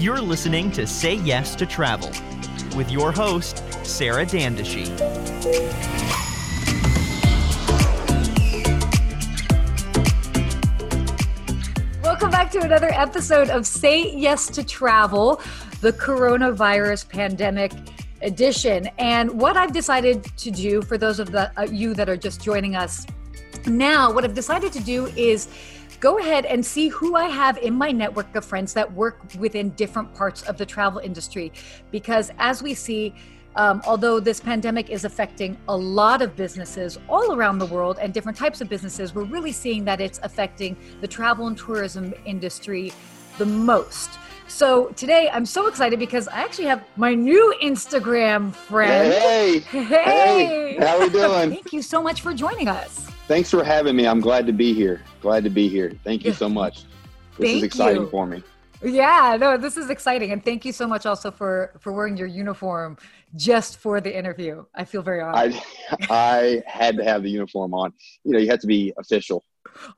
You're listening to Say Yes to Travel with your host, Sarah Dandashi. Welcome back to another episode of Say Yes to Travel, the coronavirus pandemic edition. And what I've decided to do for those of the, uh, you that are just joining us now, what I've decided to do is go ahead and see who I have in my network of friends that work within different parts of the travel industry. Because as we see, um, although this pandemic is affecting a lot of businesses all around the world and different types of businesses, we're really seeing that it's affecting the travel and tourism industry the most. So today I'm so excited because I actually have my new Instagram friend. Hey, hey, hey. how we doing? Thank you so much for joining us. Thanks for having me. I'm glad to be here. Glad to be here. Thank you so much. This Thank is exciting you. for me. Yeah, no, this is exciting, and thank you so much also for for wearing your uniform just for the interview. I feel very honored. I I had to have the uniform on. You know, you have to be official.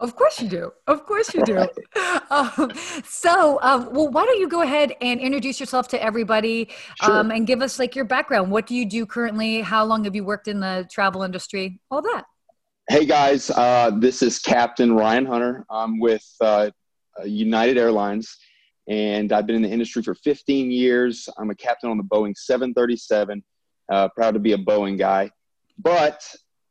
Of course you do. Of course you do. um, so, um, well, why don't you go ahead and introduce yourself to everybody Sure. um, and give us like your background? What do you do currently? How long have you worked in the travel industry? All that. Hey guys, uh, this is Captain Ryan Hunter. I'm with uh, United Airlines, and I've been in the industry for 15 years. I'm a captain on the Boeing 737. Uh, proud to be a Boeing guy, but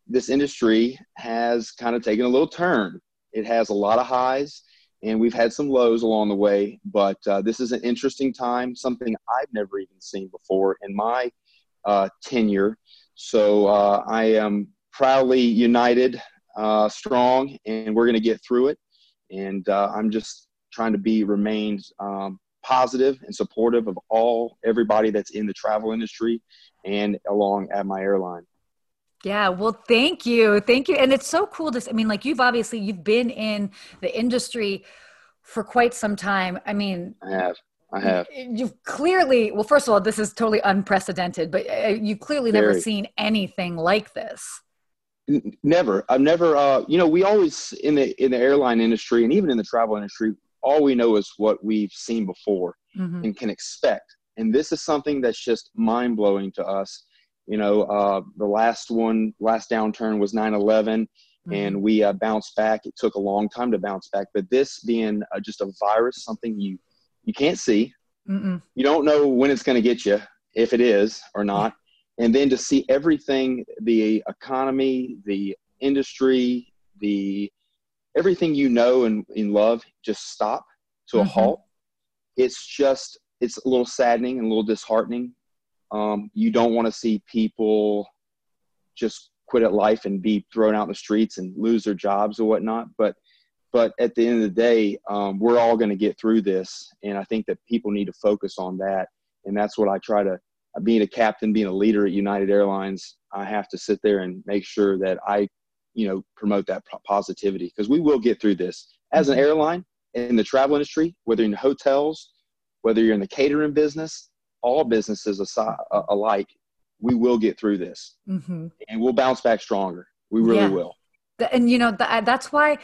this industry has kind of taken a little turn. It has a lot of highs, and we've had some lows along the way. But uh, this is an interesting time, something I've never even seen before in my uh, tenure. So uh, I am proudly united, uh, strong, and we're going to get through it. And uh, I'm just trying to be remain um, positive and supportive of all everybody that's in the travel industry and along at my airline. Yeah, well, thank you. Thank you. And it's so cool to, I mean, like you've obviously, you've been in the industry for quite some time. I mean, I have. I have. You've clearly, well, first of all, this is totally unprecedented, but uh, you've clearly never seen anything like this. Never. I've never. Uh, you know, we always in the in the airline industry and even in the travel industry, all we know is what we've seen before Mhm. and can expect. And this is something that's just mind blowing to us. You know, uh, the last one, last downturn was 9 11, Mm-hmm. and we uh, bounced back. It took a long time to bounce back. But this being uh, just a virus, something you, you can't see, Mm-mm. you don't know when it's going to get you, if it is or not. And then to see everything the economy, the industry, the everything you know and, and love just stop to a Mhm. halt. It's just, it's a little saddening and a little disheartening. Um, you don't want to see people just quit at life and be thrown out in the streets and lose their jobs or whatnot. But but at the end of the day, um, we're all going to get through this, and I think that people need to focus on that, and that's what I try to. Being a captain, being a leader at United Airlines, I have to sit there and make sure that I, you know, promote that positivity because we will get through this. As an Mhm. airline in the travel industry, whether you're in hotels, whether you're in the catering business, all businesses asi- uh, alike, we will get through this, hmm and we'll bounce back stronger. We really Yeah. will. And you know th- that's why.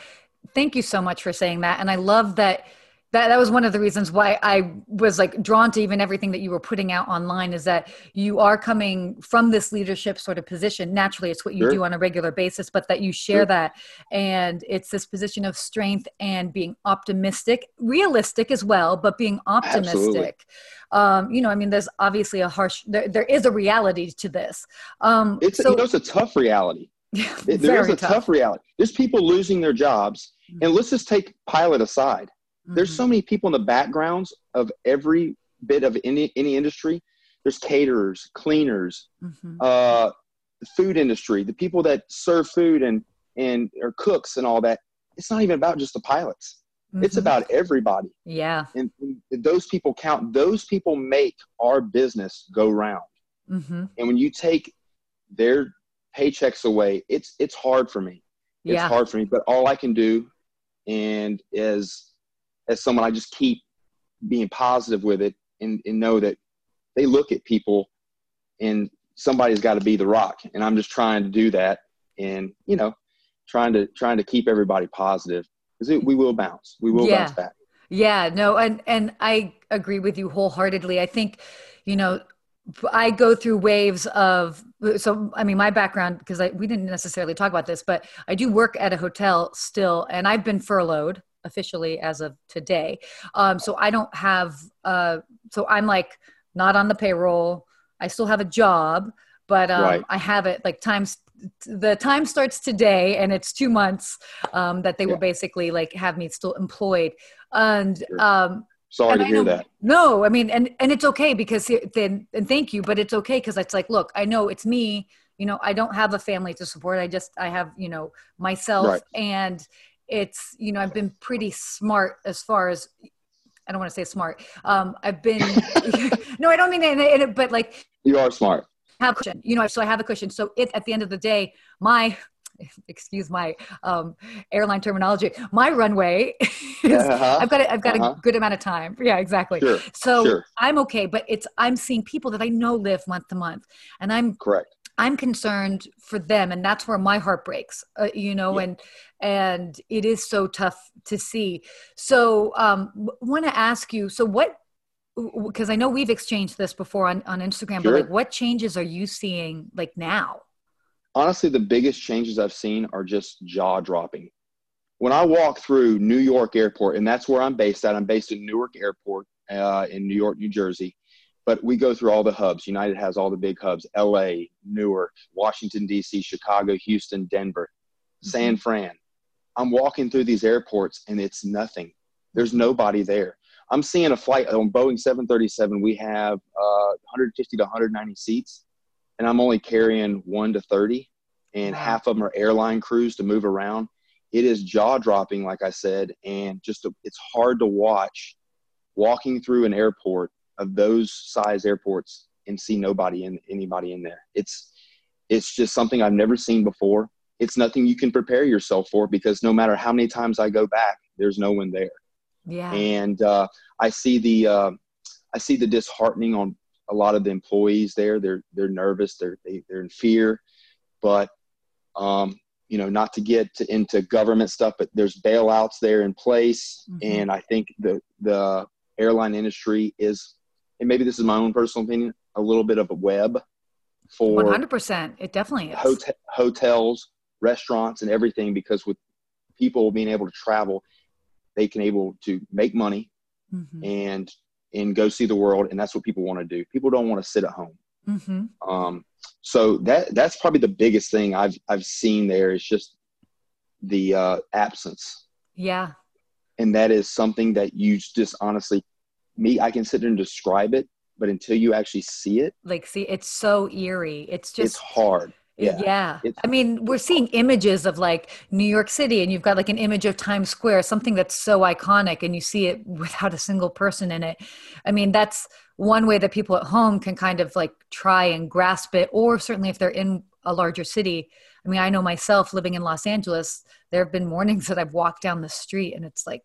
Thank you so much for saying that, and I love that. That, that was one of the reasons why I was like drawn to even everything that you were putting out online is that you are coming from this leadership sort of position. Naturally, it's what you Sure. do on a regular basis, but that you share Sure. that. And it's this position of strength and being optimistic, realistic as well, but being optimistic. Um, you know, I mean, there's obviously a harsh, there, there is a reality to this. Um, It's so, you know it's a tough reality. There is a tough. reality. There's people losing their jobs, and let's just take pilot aside. There's so many people in the backgrounds of every bit of any any industry. There's caterers, cleaners, Mhm. uh, the food industry, the people that serve food and and are cooks and all that. It's not even about just the pilots. It's Mhm. about everybody, yeah. and, and those people count. Those people make our business go round. hmm And when you take their paychecks away, it's it's hard for me. It's Yeah. hard for me. But all I can do, and as as someone, I just keep being positive with it, and, and know that they look at people, and somebody's got to be the rock, and I'm just trying to do that, and you know, trying to trying to keep everybody positive because we will bounce. We will Yeah. bounce back. Yeah, no, and and I agree with you wholeheartedly. I think, you know, I go through waves of so I mean my background because I we didn't necessarily talk about this, but I do work at a hotel still, and I've been furloughed officially as of today. Um, so I don't have uh, so I'm like not on the payroll. I still have a job, but um, right. I have it like times the time starts today and it's two months um, that they yeah. will basically like have me still employed and um, sorry and to I hear know, that no i mean and and it's okay because then and thank you but it's okay because it's like look i know it's me you know i don't have a family to support i just i have you know myself right. and it's you know i've been pretty smart as far as i don't want to say smart um i've been no i don't mean it, but like you are smart have a cushion you know so i have a cushion so it at the end of the day my excuse my um, airline terminology my runway is, uh-huh. i've got a, i've got uh-huh. a good amount of time yeah exactly sure. so sure. i'm okay but it's i'm seeing people that i know live month to month and i'm correct i'm concerned for them and that's where my heart breaks uh, you know yeah. and and it is so tough to see so um want to ask you so what because i know we've exchanged this before on, on instagram sure. but like what changes are you seeing like now honestly, the biggest changes I've seen are just jaw dropping. When I walk through Newark Airport, and that's where I'm based at, I'm based in Newark Airport uh, in New York, New Jersey. But we go through all the hubs. United has all the big hubs LA, Newark, Washington, D.C., Chicago, Houston, Denver, mm-hmm. San Fran. I'm walking through these airports and it's nothing. There's nobody there. I'm seeing a flight on Boeing 737. We have uh, 150 to 190 seats and I'm only carrying one to 30, and wow. half of them are airline crews to move around. It is jaw dropping, like I said, and just a, it's hard to watch walking through an airport of those size airports and see nobody in anybody in there. It's it's just something I've never seen before. It's nothing you can prepare yourself for because no matter how many times I go back, there's no one there. Yeah. And uh, I see the uh, I see the disheartening on a lot of the employees there. They're they're nervous. They're they, are they are in fear, but um, you know, not to get to, into government stuff, but there's bailouts there in place, mm-hmm. and I think the the airline industry is, and maybe this is my own personal opinion, a little bit of a web for 100%. It definitely is. Hotel, hotels, restaurants, and everything because with people being able to travel, they can able to make money mm-hmm. and and go see the world and that's what people want to do people don't want to sit at home mm-hmm. um, so that that's probably the biggest thing i've i've seen there is just the uh, absence yeah and that is something that you just honestly me i can sit there and describe it but until you actually see it like see it's so eerie it's just it's hard yeah. yeah. I mean, we're seeing images of like New York City, and you've got like an image of Times Square, something that's so iconic, and you see it without a single person in it. I mean, that's one way that people at home can kind of like try and grasp it, or certainly if they're in a larger city. I mean, I know myself living in Los Angeles, there have been mornings that I've walked down the street, and it's like,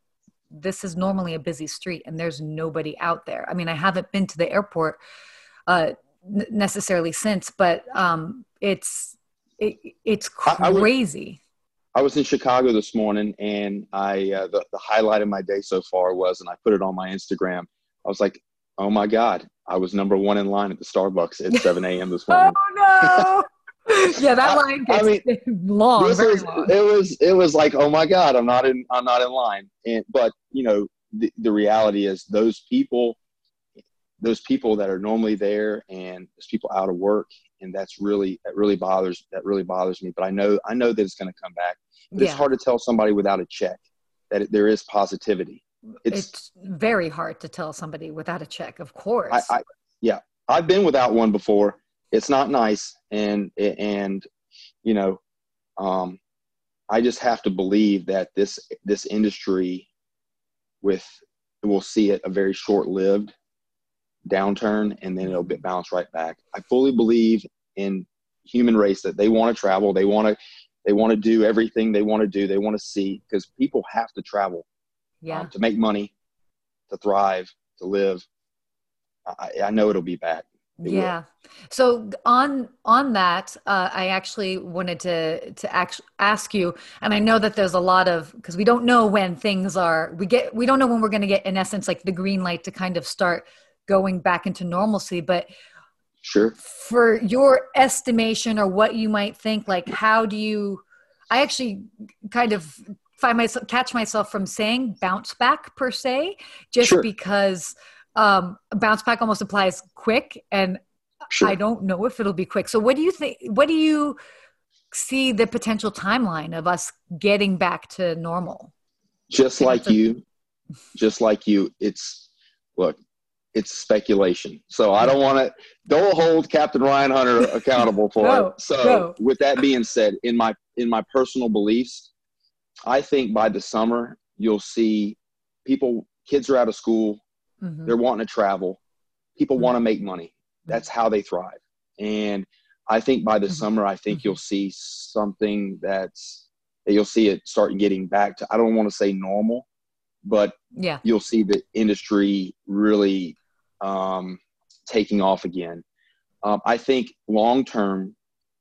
this is normally a busy street, and there's nobody out there. I mean, I haven't been to the airport. Uh, necessarily since, but um, it's it, it's crazy. I, I, was in Chicago this morning, and I uh, the, the highlight of my day so far was, and I put it on my Instagram. I was like, "Oh my god, I was number one in line at the Starbucks at 7 a.m. this morning." oh no! yeah, that line gets I mean, long, was, long. It was it was like, "Oh my god, I'm not in I'm not in line." And but you know, the, the reality is those people those people that are normally there and those people out of work and that's really that really bothers that really bothers me but i know i know that it's going to come back but yeah. it's hard to tell somebody without a check that it, there is positivity it's, it's, very hard to tell somebody without a check of course I, I, yeah i've been without one before it's not nice and and you know um, i just have to believe that this this industry with will see it a very short lived downturn and then it'll bounce right back. I fully believe in human race that they want to travel, they want to they want to do everything they want to do, they want to see because people have to travel yeah. Um, to make money, to thrive, to live. I, I know it'll be back. Yeah so on on that uh, i actually wanted to to act, ask you and i know that there's a lot of because we don't know when things are we get we don't know when we're going to get in essence like the green light to kind of start going back into normalcy but sure for your estimation or what you might think like how do you i actually kind of find myself catch myself from saying bounce back per se just sure. because um, bounce back almost applies quick and sure. i don't know if it'll be quick so what do you think what do you see the potential timeline of us getting back to normal just like you just like you it's look it's speculation so i don't want to don't hold captain ryan hunter accountable for no, it so no. with that being said in my in my personal beliefs i think by the summer you'll see people kids are out of school Mm-hmm. They're wanting to travel. People mm-hmm. want to make money. That's how they thrive. And I think by the mm-hmm. summer, I think you'll mm-hmm. see something that's that you'll see it start getting back to. I don't want to say normal, but yeah, you'll see the industry really um, taking off again. Um, I think long term,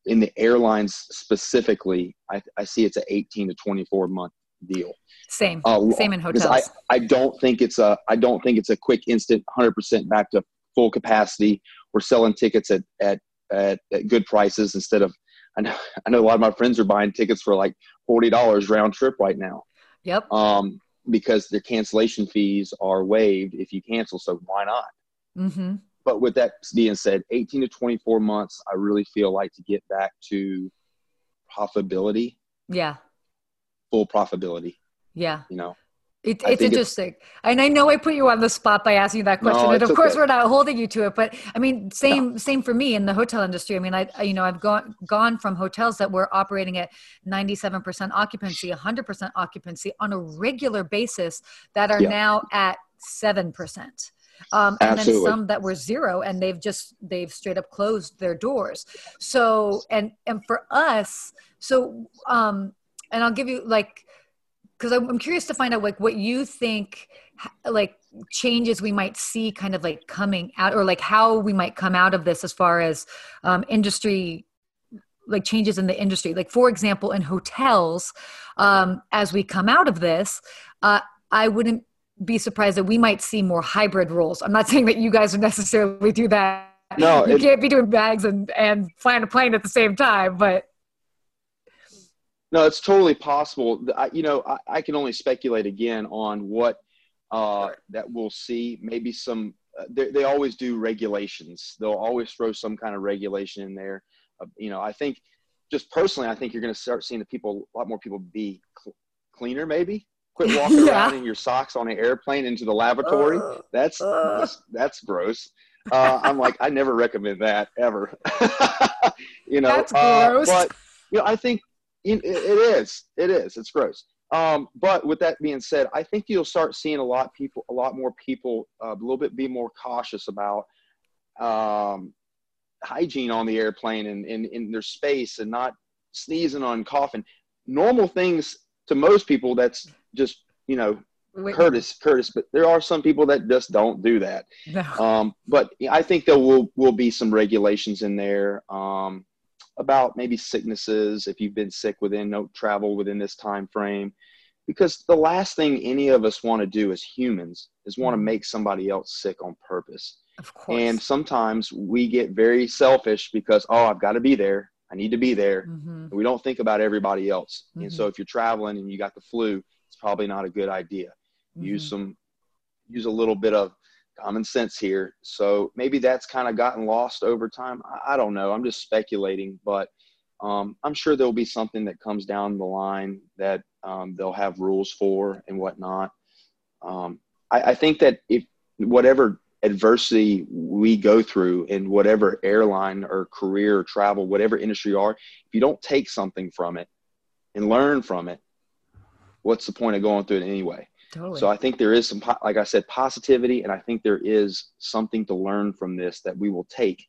in the airlines specifically, I, I see it's an 18 to 24 month deal. Same, uh, same in hotels. I, I don't think it's a I don't think it's a quick instant 100% back to full capacity. We're selling tickets at at, at, at good prices instead of I know I know a lot of my friends are buying tickets for like forty dollars round trip right now. Yep. Um, because the cancellation fees are waived if you cancel, so why not? Mm-hmm. But with that being said, 18 to 24 months, I really feel like to get back to profitability. Yeah full profitability. Yeah. You know, it, it's interesting. It's, and I know I put you on the spot by asking that question. No, and of course okay. we're not holding you to it, but I mean, same, no. same for me in the hotel industry. I mean, I, you know, I've gone, gone from hotels that were operating at 97% occupancy, 100% occupancy on a regular basis that are yeah. now at 7%. Um, and then some that were zero and they've just they've straight up closed their doors so and and for us so um and I'll give you like because I'm curious to find out like what you think like changes we might see kind of like coming out or like how we might come out of this as far as um, industry like changes in the industry. Like for example in hotels um, as we come out of this uh, i wouldn't be surprised that we might see more hybrid roles. I'm not saying that you guys would necessarily do that. No you it, can't be doing bags and and flying a plane at the same time but no, it's totally possible. I, you know, I, I, can only speculate again on what uh, that we'll see. Maybe some. Uh, they, they, always do regulations. They'll always throw some kind of regulation in there. Uh, you know, I think just personally, I think you're going to start seeing the people, a lot more people be cl- cleaner. Maybe quit walking yeah. around in your socks on an airplane into the lavatory. Uh, that's, uh. that's that's gross. Uh, I'm like, I never recommend that ever. you know, that's gross. but you know, I think it, it is. It is. It's gross. Um, but with that being said, I think you'll start seeing a lot people, a lot more people, uh, a little bit be more cautious about um, hygiene on the airplane and in, in their space and not sneezing on coughing. Normal things to most people, that's just you know. Curtis, Curtis, but there are some people that just don't do that. No. Um, but I think there will will be some regulations in there. Um, about maybe sicknesses if you've been sick within no travel within this time frame because the last thing any of us want to do as humans is want to mm-hmm. make somebody else sick on purpose of course and sometimes we get very selfish because oh i've got to be there i need to be there mm-hmm. we don't think about everybody else mm-hmm. and so mm-hmm. if you're traveling and you got the flu it's probably not a good idea use mm-hmm. some use a little bit of common sense here. So maybe that's kind of gotten lost over time. I, I don't know. I'm just speculating, but um, I'm sure there'll be something that comes down the line that um, they'll have rules for and whatnot. Um, I, I think that if whatever adversity we go through in whatever airline or career or travel, whatever industry you are, if you don't take something from it and learn from it, what's the point of going through it anyway? Totally. So I think there is some, like I said, positivity, and I think there is something to learn from this that we will take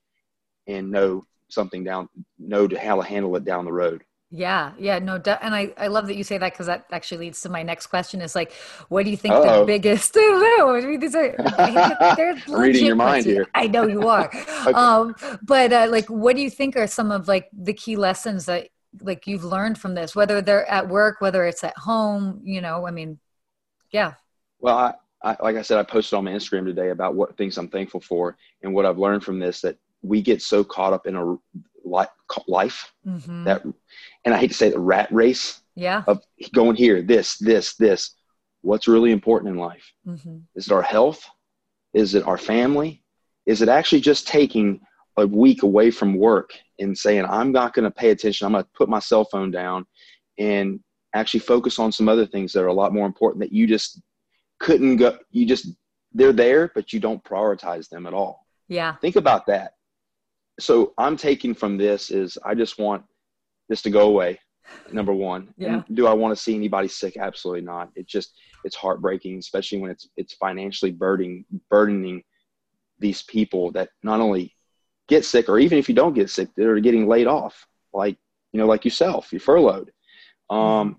and know something down, know how to handle it down the road. Yeah, yeah, no, and I, I love that you say that because that actually leads to my next question is like, what do you think Uh-oh. the biggest? I mean, these are they're reading your mind here. I know you are, Okay. um, but uh, like, what do you think are some of like the key lessons that like you've learned from this, whether they're at work, whether it's at home? You know, I mean, yeah, Well, I, I, like I said, I posted on my Instagram today about what things I'm thankful for and what I've learned from this that we get so caught up in a li- life hmm that, and I hate to say the rat race yeah, of going here, this, this, this. What's really important in life? hmm Is it our health? Is it our family? Is it actually just taking a week away from work and saying, I'm not going to pay attention. I'm going to put my cell phone down and actually focus on some other things that are a lot more important that you just couldn't go. You just, they're there, but you don't prioritize them at all. yeah, Think about that. So I'm taking from this is I just want this to go away. Number one. Yeah. And do I want to see anybody sick? Absolutely not. It just it's heartbreaking, especially when it's it's financially burdening burdening these people that not only get sick or even if you don't get sick, they're getting laid off. Like, you know, like yourself, you're furloughed. Um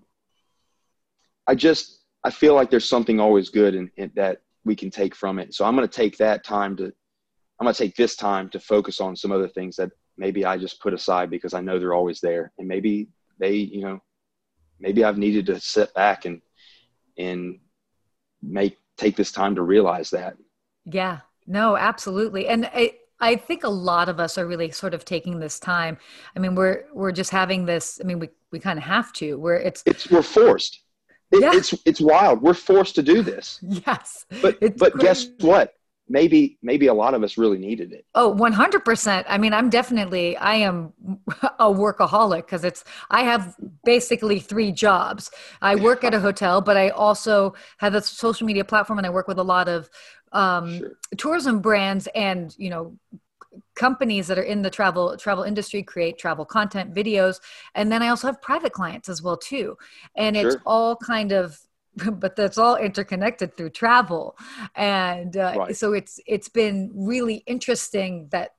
I just I feel like there's something always good in that we can take from it. So I'm gonna take that time to I'm gonna take this time to focus on some other things that maybe I just put aside because I know they're always there. And maybe they, you know, maybe I've needed to sit back and and make take this time to realize that. yeah. No, absolutely, and I. I think a lot of us are really sort of taking this time. I mean, we're we're just having this. I mean, we we kind of have to. Where it's It's we're forced. It, Yeah. It's it's wild. We're forced to do this. yes, But It's but guess what? Maybe maybe a lot of us really needed it. Oh, 100%. I mean, I'm definitely I am a workaholic because it's I have basically three jobs. I work at a hotel, but I also have a social media platform and I work with a lot of um Sure. tourism brands and, you know, companies that are in the travel travel industry create travel content videos and then i also have private clients as well too and it's all kind of but that's all interconnected through travel and uh, Right. so it's it's been really interesting that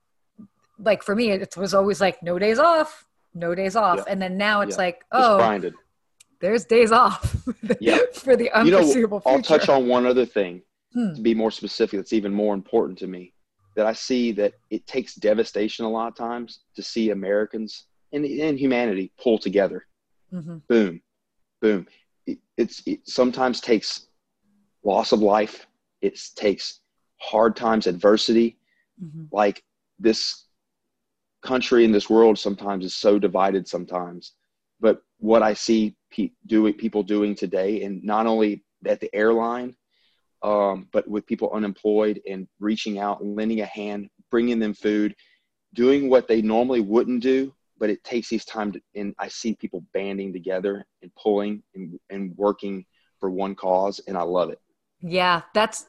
like for me it was always like no days off no days off Yeah. and then now it's Yeah. like oh there's days off Yeah. for the You know, unforeseeable future I'll touch on one other thing Hmm. to be more specific that's even more important to me. That I see that it takes devastation a lot of times to see Americans and, and humanity pull together. Mhm. Boom, boom. It, it's it sometimes takes loss of life. It takes hard times, adversity. Mhm. Like this country and this world sometimes is so divided sometimes. But what I see pe- doing people doing today, and not only at the airline, um, but with people unemployed and reaching out lending a hand, bringing them food, doing what they normally wouldn't do. But it takes these time, to, and I see people banding together and pulling and, and working for one cause, and I love it. Yeah, that's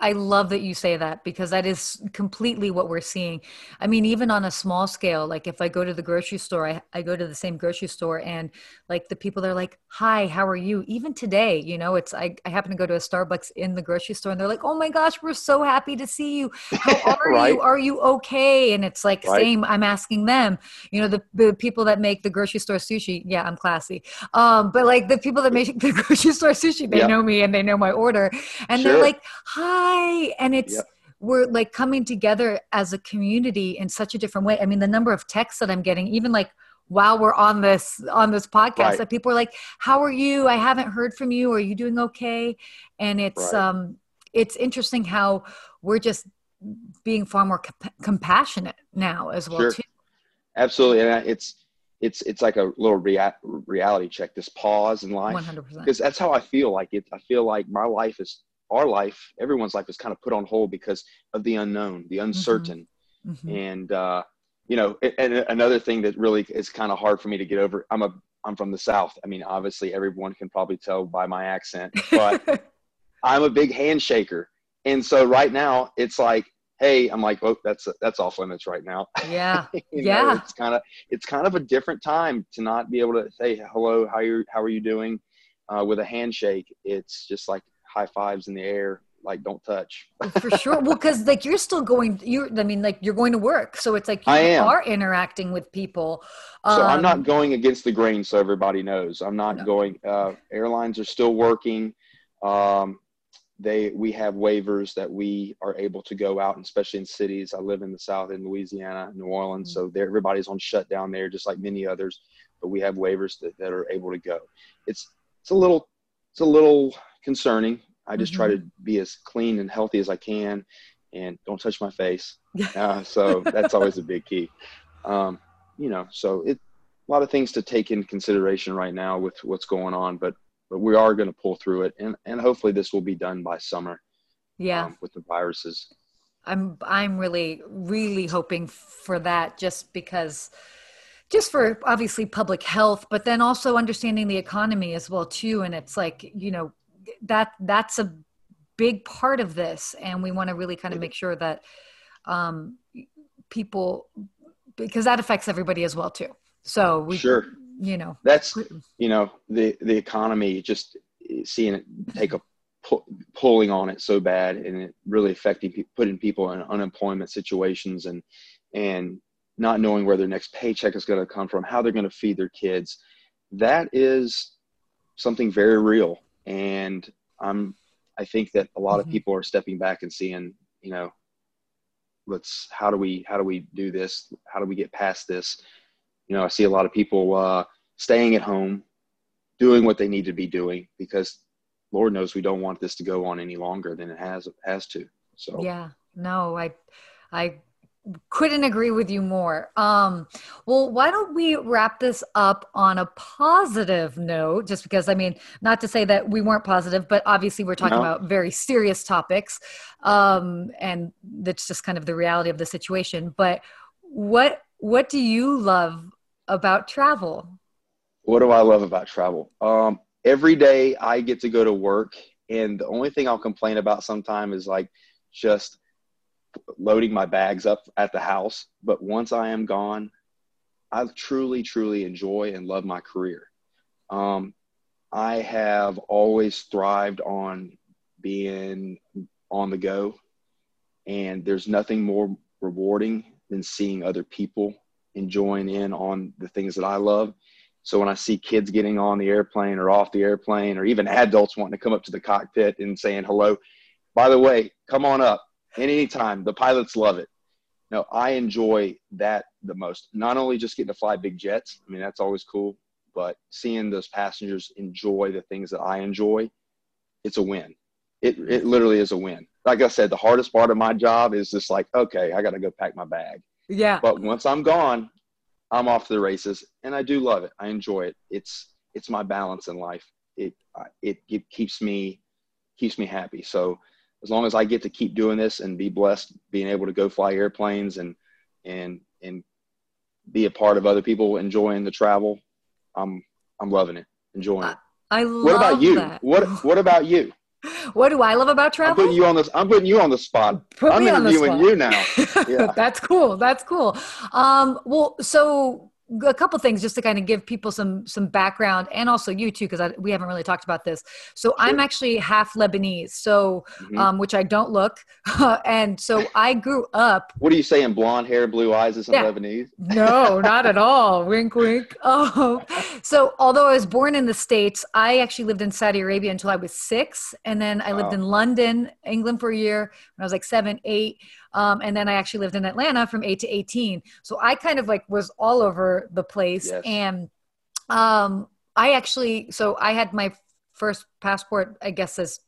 I love that you say that because that is completely what we're seeing. I mean, even on a small scale, like if I go to the grocery store, I, I go to the same grocery store and like the people are like, Hi, how are you? Even today, you know, it's I, I happen to go to a Starbucks in the grocery store and they're like, Oh my gosh, we're so happy to see you. How are Right. you? Are you okay? And it's like Right. same, I'm asking them. You know, the, the people that make the grocery store sushi, yeah, I'm classy. Um, but like the people that make the grocery store sushi, they Yeah. know me and they know my order and they're like hi and it's Yep. we're like coming together as a community in such a different way i mean the number of texts that i'm getting even like while we're on this on this podcast Right. that people are like how are you i haven't heard from you are you doing okay and it's Right. um it's interesting how we're just being far more comp- compassionate now as well Sure. too Absolutely, and it's it's it's like a little rea- reality check. This pause in life, 100% because that's how I feel. Like it, I feel like my life is our life. Everyone's life is kind of put on hold because of the unknown, the uncertain, Mhm. and uh, you know. And and another thing that really is kind of hard for me to get over. I'm a I'm from the South. I mean, obviously, everyone can probably tell by my accent, but I'm a big handshaker, and so right now it's like, hey, I'm like, oh, that's that's off limits right now. yeah Yeah. know, it's kind of it's kind of a different time to not be able to say hello how you how are you doing uh, with a handshake it's just like high fives in the air like don't touch. For sure. Well, because like you're still going, you I mean, like you're going to work, so it's like you I am. are interacting with people. So I'm Um, not going against the grain, so everybody knows. I'm not No. going. Uh, airlines are still working. Um, they we have waivers that we are able to go out, and especially in cities. I live in the South in Louisiana, New Orleans, so there everybody's on shutdown there, just like many others. But we have waivers that, that are able to go. It's it's a little it's a little concerning. I just try to be as clean and healthy as I can, and don't touch my face. Uh, so that's always a big key. Um, you know, so it a lot of things to take in consideration right now with what's going on, but but we are going to pull through it, and and hopefully this will be done by summer. yeah. um, with the viruses. I'm I'm really really hoping for that just because just for obviously public health but then also understanding the economy as well too and it's like you know that that's a big part of this and we want to really kind of make sure that um people because that affects everybody as well too. So we Sure, you know. That's you know the the economy just seeing it take a pu- pulling on it so bad, and it really affecting putting people in unemployment situations and and not knowing where their next paycheck is going to come from, how they're going to feed their kids. That is something very real, and I'm I think that a lot Mhm. of people are stepping back and seeing, you know, let's how do we how do we do this? How do we get past this? You know, I see a lot of people uh, staying at home, doing what they need to be doing because Lord knows we don't want this to go on any longer than it has has to. So Yeah, no, I, I couldn't agree with you more. Um, well, why don't we wrap this up on a positive note? Just because, I mean, not to say that we weren't positive, but obviously we're talking No. about very serious topics, um, and that's just kind of the reality of the situation. But what what do you love about travel? what do I love about travel? Um, every day I get to go to work, and the only thing I'll complain about sometime is like just loading my bags up at the house. But once I am gone, I truly, truly enjoy and love my career. Um, I have always thrived on being on the go, and there's nothing more rewarding than seeing other people enjoying in on the things that I love. So when I see kids getting on the airplane or off the airplane, or even adults wanting to come up to the cockpit and saying hello, by the way, come on up anytime. The pilots love it. No, I enjoy that the most. Not only just getting to fly big jets, I mean that's always cool, but seeing those passengers enjoy the things that I enjoy, it's a win. It it literally is a win. Like I said, the hardest part of my job is just like, okay, I got to go pack my bag. Yeah, But once I'm gone, I'm off to the races, and I do love it. I enjoy it. It's it's my balance in life. It it, it keeps me keeps me happy. So as long as I get to keep doing this and be blessed, being able to go fly airplanes and and and be a part of other people enjoying the travel, I'm I'm loving it, enjoying it. I love it. What about you? that. What what about you? what do I love about I'm travel? putting you on this. I'm putting you on the spot. Put I'm me on the interviewing spot. you now. Yeah. that's cool. That's cool. Um, well, so a couple things just to kind of give people some some background and also you too because we haven't really talked about this so i'm actually half lebanese so Mhm. um, which i don't look and so i grew up What are you saying? Blonde hair, blue eyes, is Yeah. Lebanese? no, not at all. wink, wink. Oh, so although I was born in the States, I actually lived in Saudi Arabia until I was six. And then I lived in London, England for a year when I was like seven, eight. Um, and then I actually lived in Atlanta from eight to 18. So I kind of like was all over the place. Yes. And um, I actually, so I had my first passport, I guess, as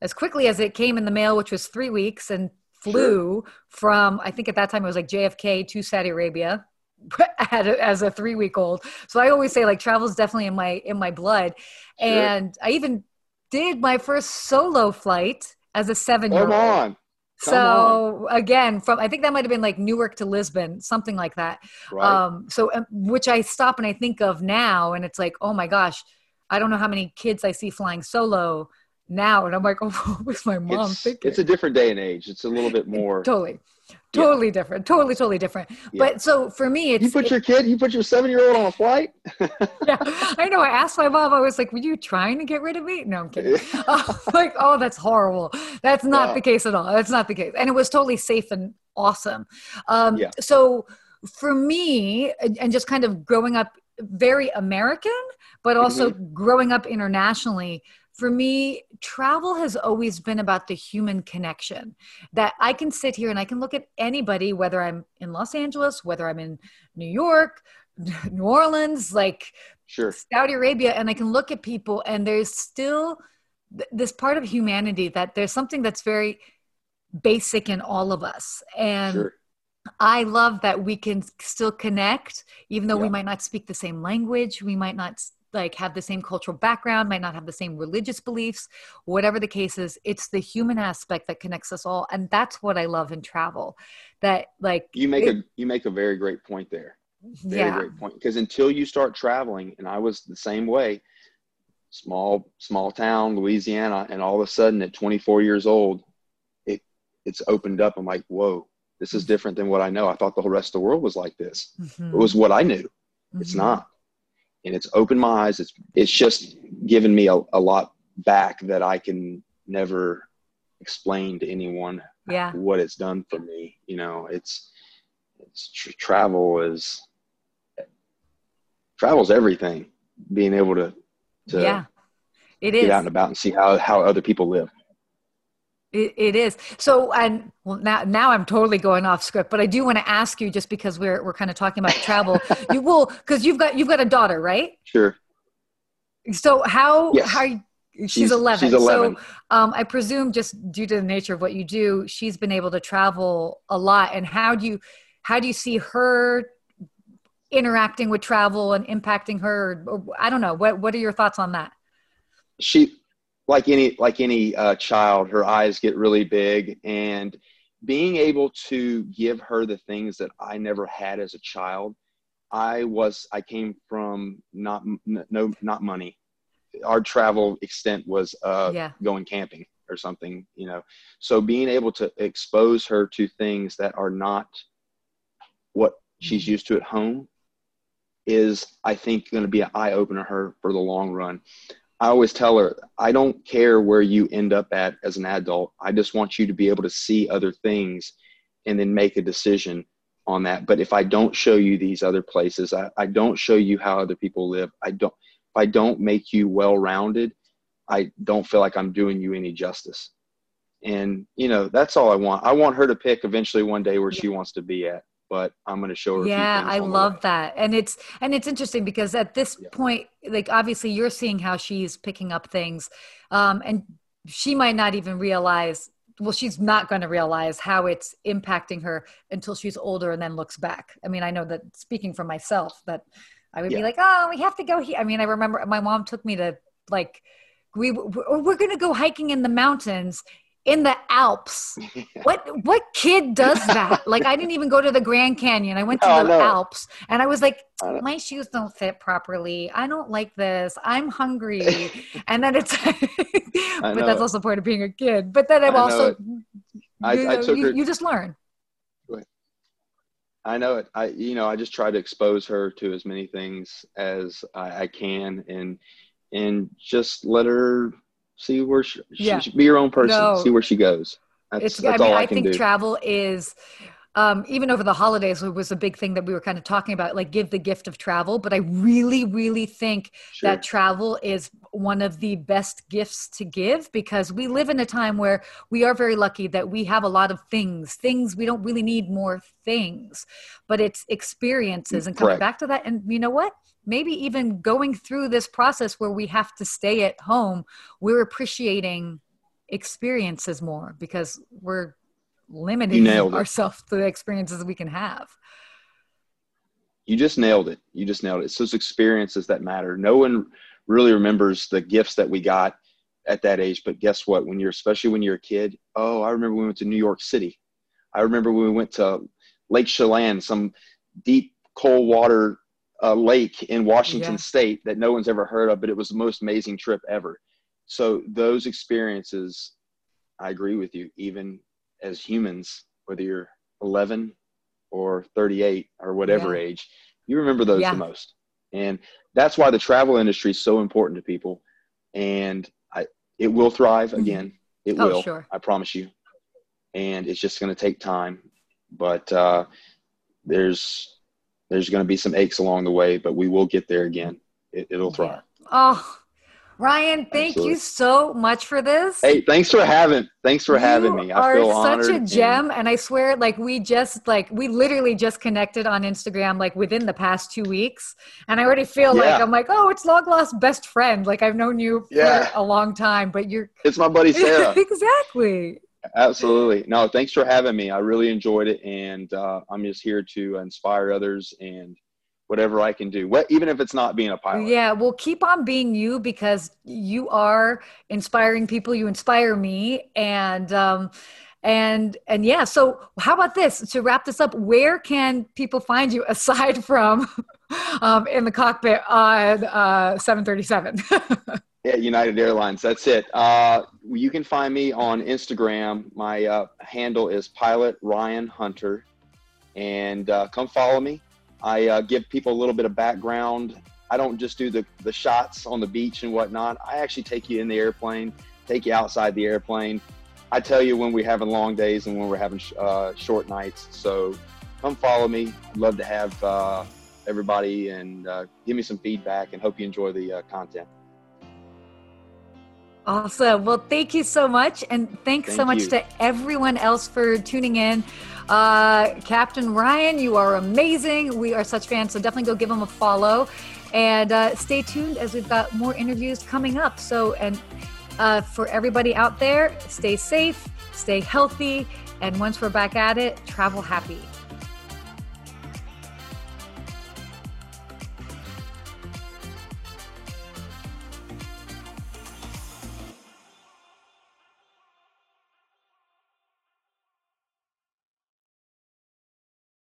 as quickly as it came in the mail, which was three weeks, and flew from I think at that time it was like JFK to Saudi Arabia as a three week old. So I always say like travel is definitely in my in my blood, Sure. and I even did my first solo flight as a seven year Come old. on. Come So again, from I think that might have been like Newark to Lisbon, something like that. Right. Um, so um, which I stop and I think of now, and it's like, oh my gosh, I don't know how many kids I see flying solo now, and I'm like, oh, what was my mom it's, thinking? it's a different day and age. It's a little bit more totally. Totally yeah. different totally totally different. Yeah. but so for me it's you put your kid you put your seven year old on a flight? Yeah i know. I asked my mom i was like were you trying to get rid of me? No i'm kidding. Oh, like oh that's horrible. That's not the case at all. That's not the case. And it was totally safe and awesome. Um yeah. so for me and just kind of growing up very american but also mm-hmm. growing up internationally for me, travel has always been about the human connection. That I can sit here and I can look at anybody, whether I'm in Los Angeles, whether I'm in New York, New Orleans, like sure. Saudi Arabia, and I can look at people, and there's still th- this part of humanity that there's something that's very basic in all of us. And sure. I love that we can still connect, even though yeah. we might not speak the same language, we might not like have the same cultural background, might not have the same religious beliefs, whatever the case is, it's the human aspect that connects us all. And that's what I love in travel. That like you make it, a you make a very great point there. Very yeah. great point. Because until you start traveling, and I was the same way, small, small town, Louisiana, and all of a sudden at 24 years old, it it's opened up. I'm like, whoa, this is mm-hmm. different than what I know. I thought the whole rest of the world was like this. Mm-hmm. It was what I knew. Mm-hmm. It's not and it's opened my eyes. It's it's just given me a, a lot back that I can never explain to anyone. Yeah. What it's done for me, you know, it's it's tr- travel is travel's everything. Being able to to yeah, it get is. out and about and see how how other people live. It, it is. So, and well, now, now I'm totally going off script, but I do want to ask you just because we're, we're kind of talking about travel, you will, cause you've got, you've got a daughter, right? Sure. So how, yes. how, she's, she's 11. She's 11. So, um, I presume just due to the nature of what you do, she's been able to travel a lot. And how do you, how do you see her interacting with travel and impacting her? Or, I don't know. What, what are your thoughts on that? She, like any like any uh, child, her eyes get really big, and being able to give her the things that I never had as a child. I was I came from not no not money. Our travel extent was uh, yeah. going camping or something, you know. So being able to expose her to things that are not what she's mm-hmm. used to at home is, I think, going to be an eye opener for her for the long run. I always tell her, I don't care where you end up at as an adult. I just want you to be able to see other things and then make a decision on that. But if I don't show you these other places, I, I don't show you how other people live, I don't, if I don't make you well rounded, I don't feel like I'm doing you any justice. And, you know, that's all I want. I want her to pick eventually one day where she wants to be at but I'm going to show her. Yeah, I love that, and it's and it's interesting because at this yeah. point, like obviously you're seeing how she's picking up things, um, and she might not even realize. Well, she's not going to realize how it's impacting her until she's older and then looks back. I mean, I know that speaking for myself, that I would yeah. be like, "Oh, we have to go here." I mean, I remember my mom took me to like we we're going to go hiking in the mountains in the Alps. what what kid does that? like I didn't even go to the Grand Canyon. I went to oh, the no. Alps and I was like, my shoes don't fit properly. I don't like this. I'm hungry. and then it's but that's also part of being a kid. But then I'm I also I, you, know, I took you, her, you just learn. I know it. I you know, I just try to expose her to as many things as I, I can and and just let her see where she, yeah. she be your own person. No. See where she goes. That's, it's, that's I mean, all I, I think do. travel is um, even over the holidays it was a big thing that we were kind of talking about like give the gift of travel but i really really think sure. that travel is one of the best gifts to give because we live in a time where we are very lucky that we have a lot of things things we don't really need more things but it's experiences and coming Correct. back to that and you know what maybe even going through this process where we have to stay at home we're appreciating experiences more because we're limiting ourselves to the experiences we can have. You just nailed it. You just nailed it. It's those experiences that matter. No one really remembers the gifts that we got at that age. But guess what? When you're, especially when you're a kid, oh, I remember we went to New York City. I remember when we went to Lake Chelan, some deep cold water uh, lake in Washington yeah. State that no one's ever heard of, but it was the most amazing trip ever. So those experiences, I agree with you. Even as humans, whether you're 11 or 38 or whatever Yeah. age, you remember those Yeah. the most. And that's why the travel industry is so important to people. And I, it will thrive Mhm. again. It Oh, will. sure. I promise you. And it's just going to take time. But uh, there's there's going to be some aches along the way, but we will get there again. It, it'll thrive. Oh, Ryan, thank Absolutely. you so much for this. Hey, thanks for having thanks for having me. I feel are honored. such a gem, and I swear, like we just like we literally just connected on Instagram like within the past two weeks, and I already feel like I'm like, oh, it's long lost best friend. Like I've known you for a long time, but you're It's my buddy Sarah. exactly. Absolutely. No, thanks for having me. I really enjoyed it, and uh, I'm just here to inspire others and whatever I can do, what, even if it's not being a pilot. Yeah, well, keep on being you because you are inspiring people. You inspire me, and um, and and yeah. So, how about this? To wrap this up, where can people find you aside from um, in the cockpit on uh, 737? Yeah, United Airlines. That's it. Uh, you can find me on Instagram. My uh, handle is Pilot Ryan Hunter, and uh, come follow me. I uh, give people a little bit of background. I don't just do the the shots on the beach and whatnot. I actually take you in the airplane, take you outside the airplane. I tell you when we're having long days and when we're having sh- uh, short nights. So come follow me. I'd love to have uh, everybody and uh, give me some feedback and hope you enjoy the uh, content. Awesome. Well, thank you so much. And thanks so much you. to everyone else for tuning in. Uh, Captain Ryan, you are amazing. We are such fans. So definitely go give him a follow and uh, stay tuned as we've got more interviews coming up. So, and uh, for everybody out there, stay safe, stay healthy. And once we're back at it, travel happy.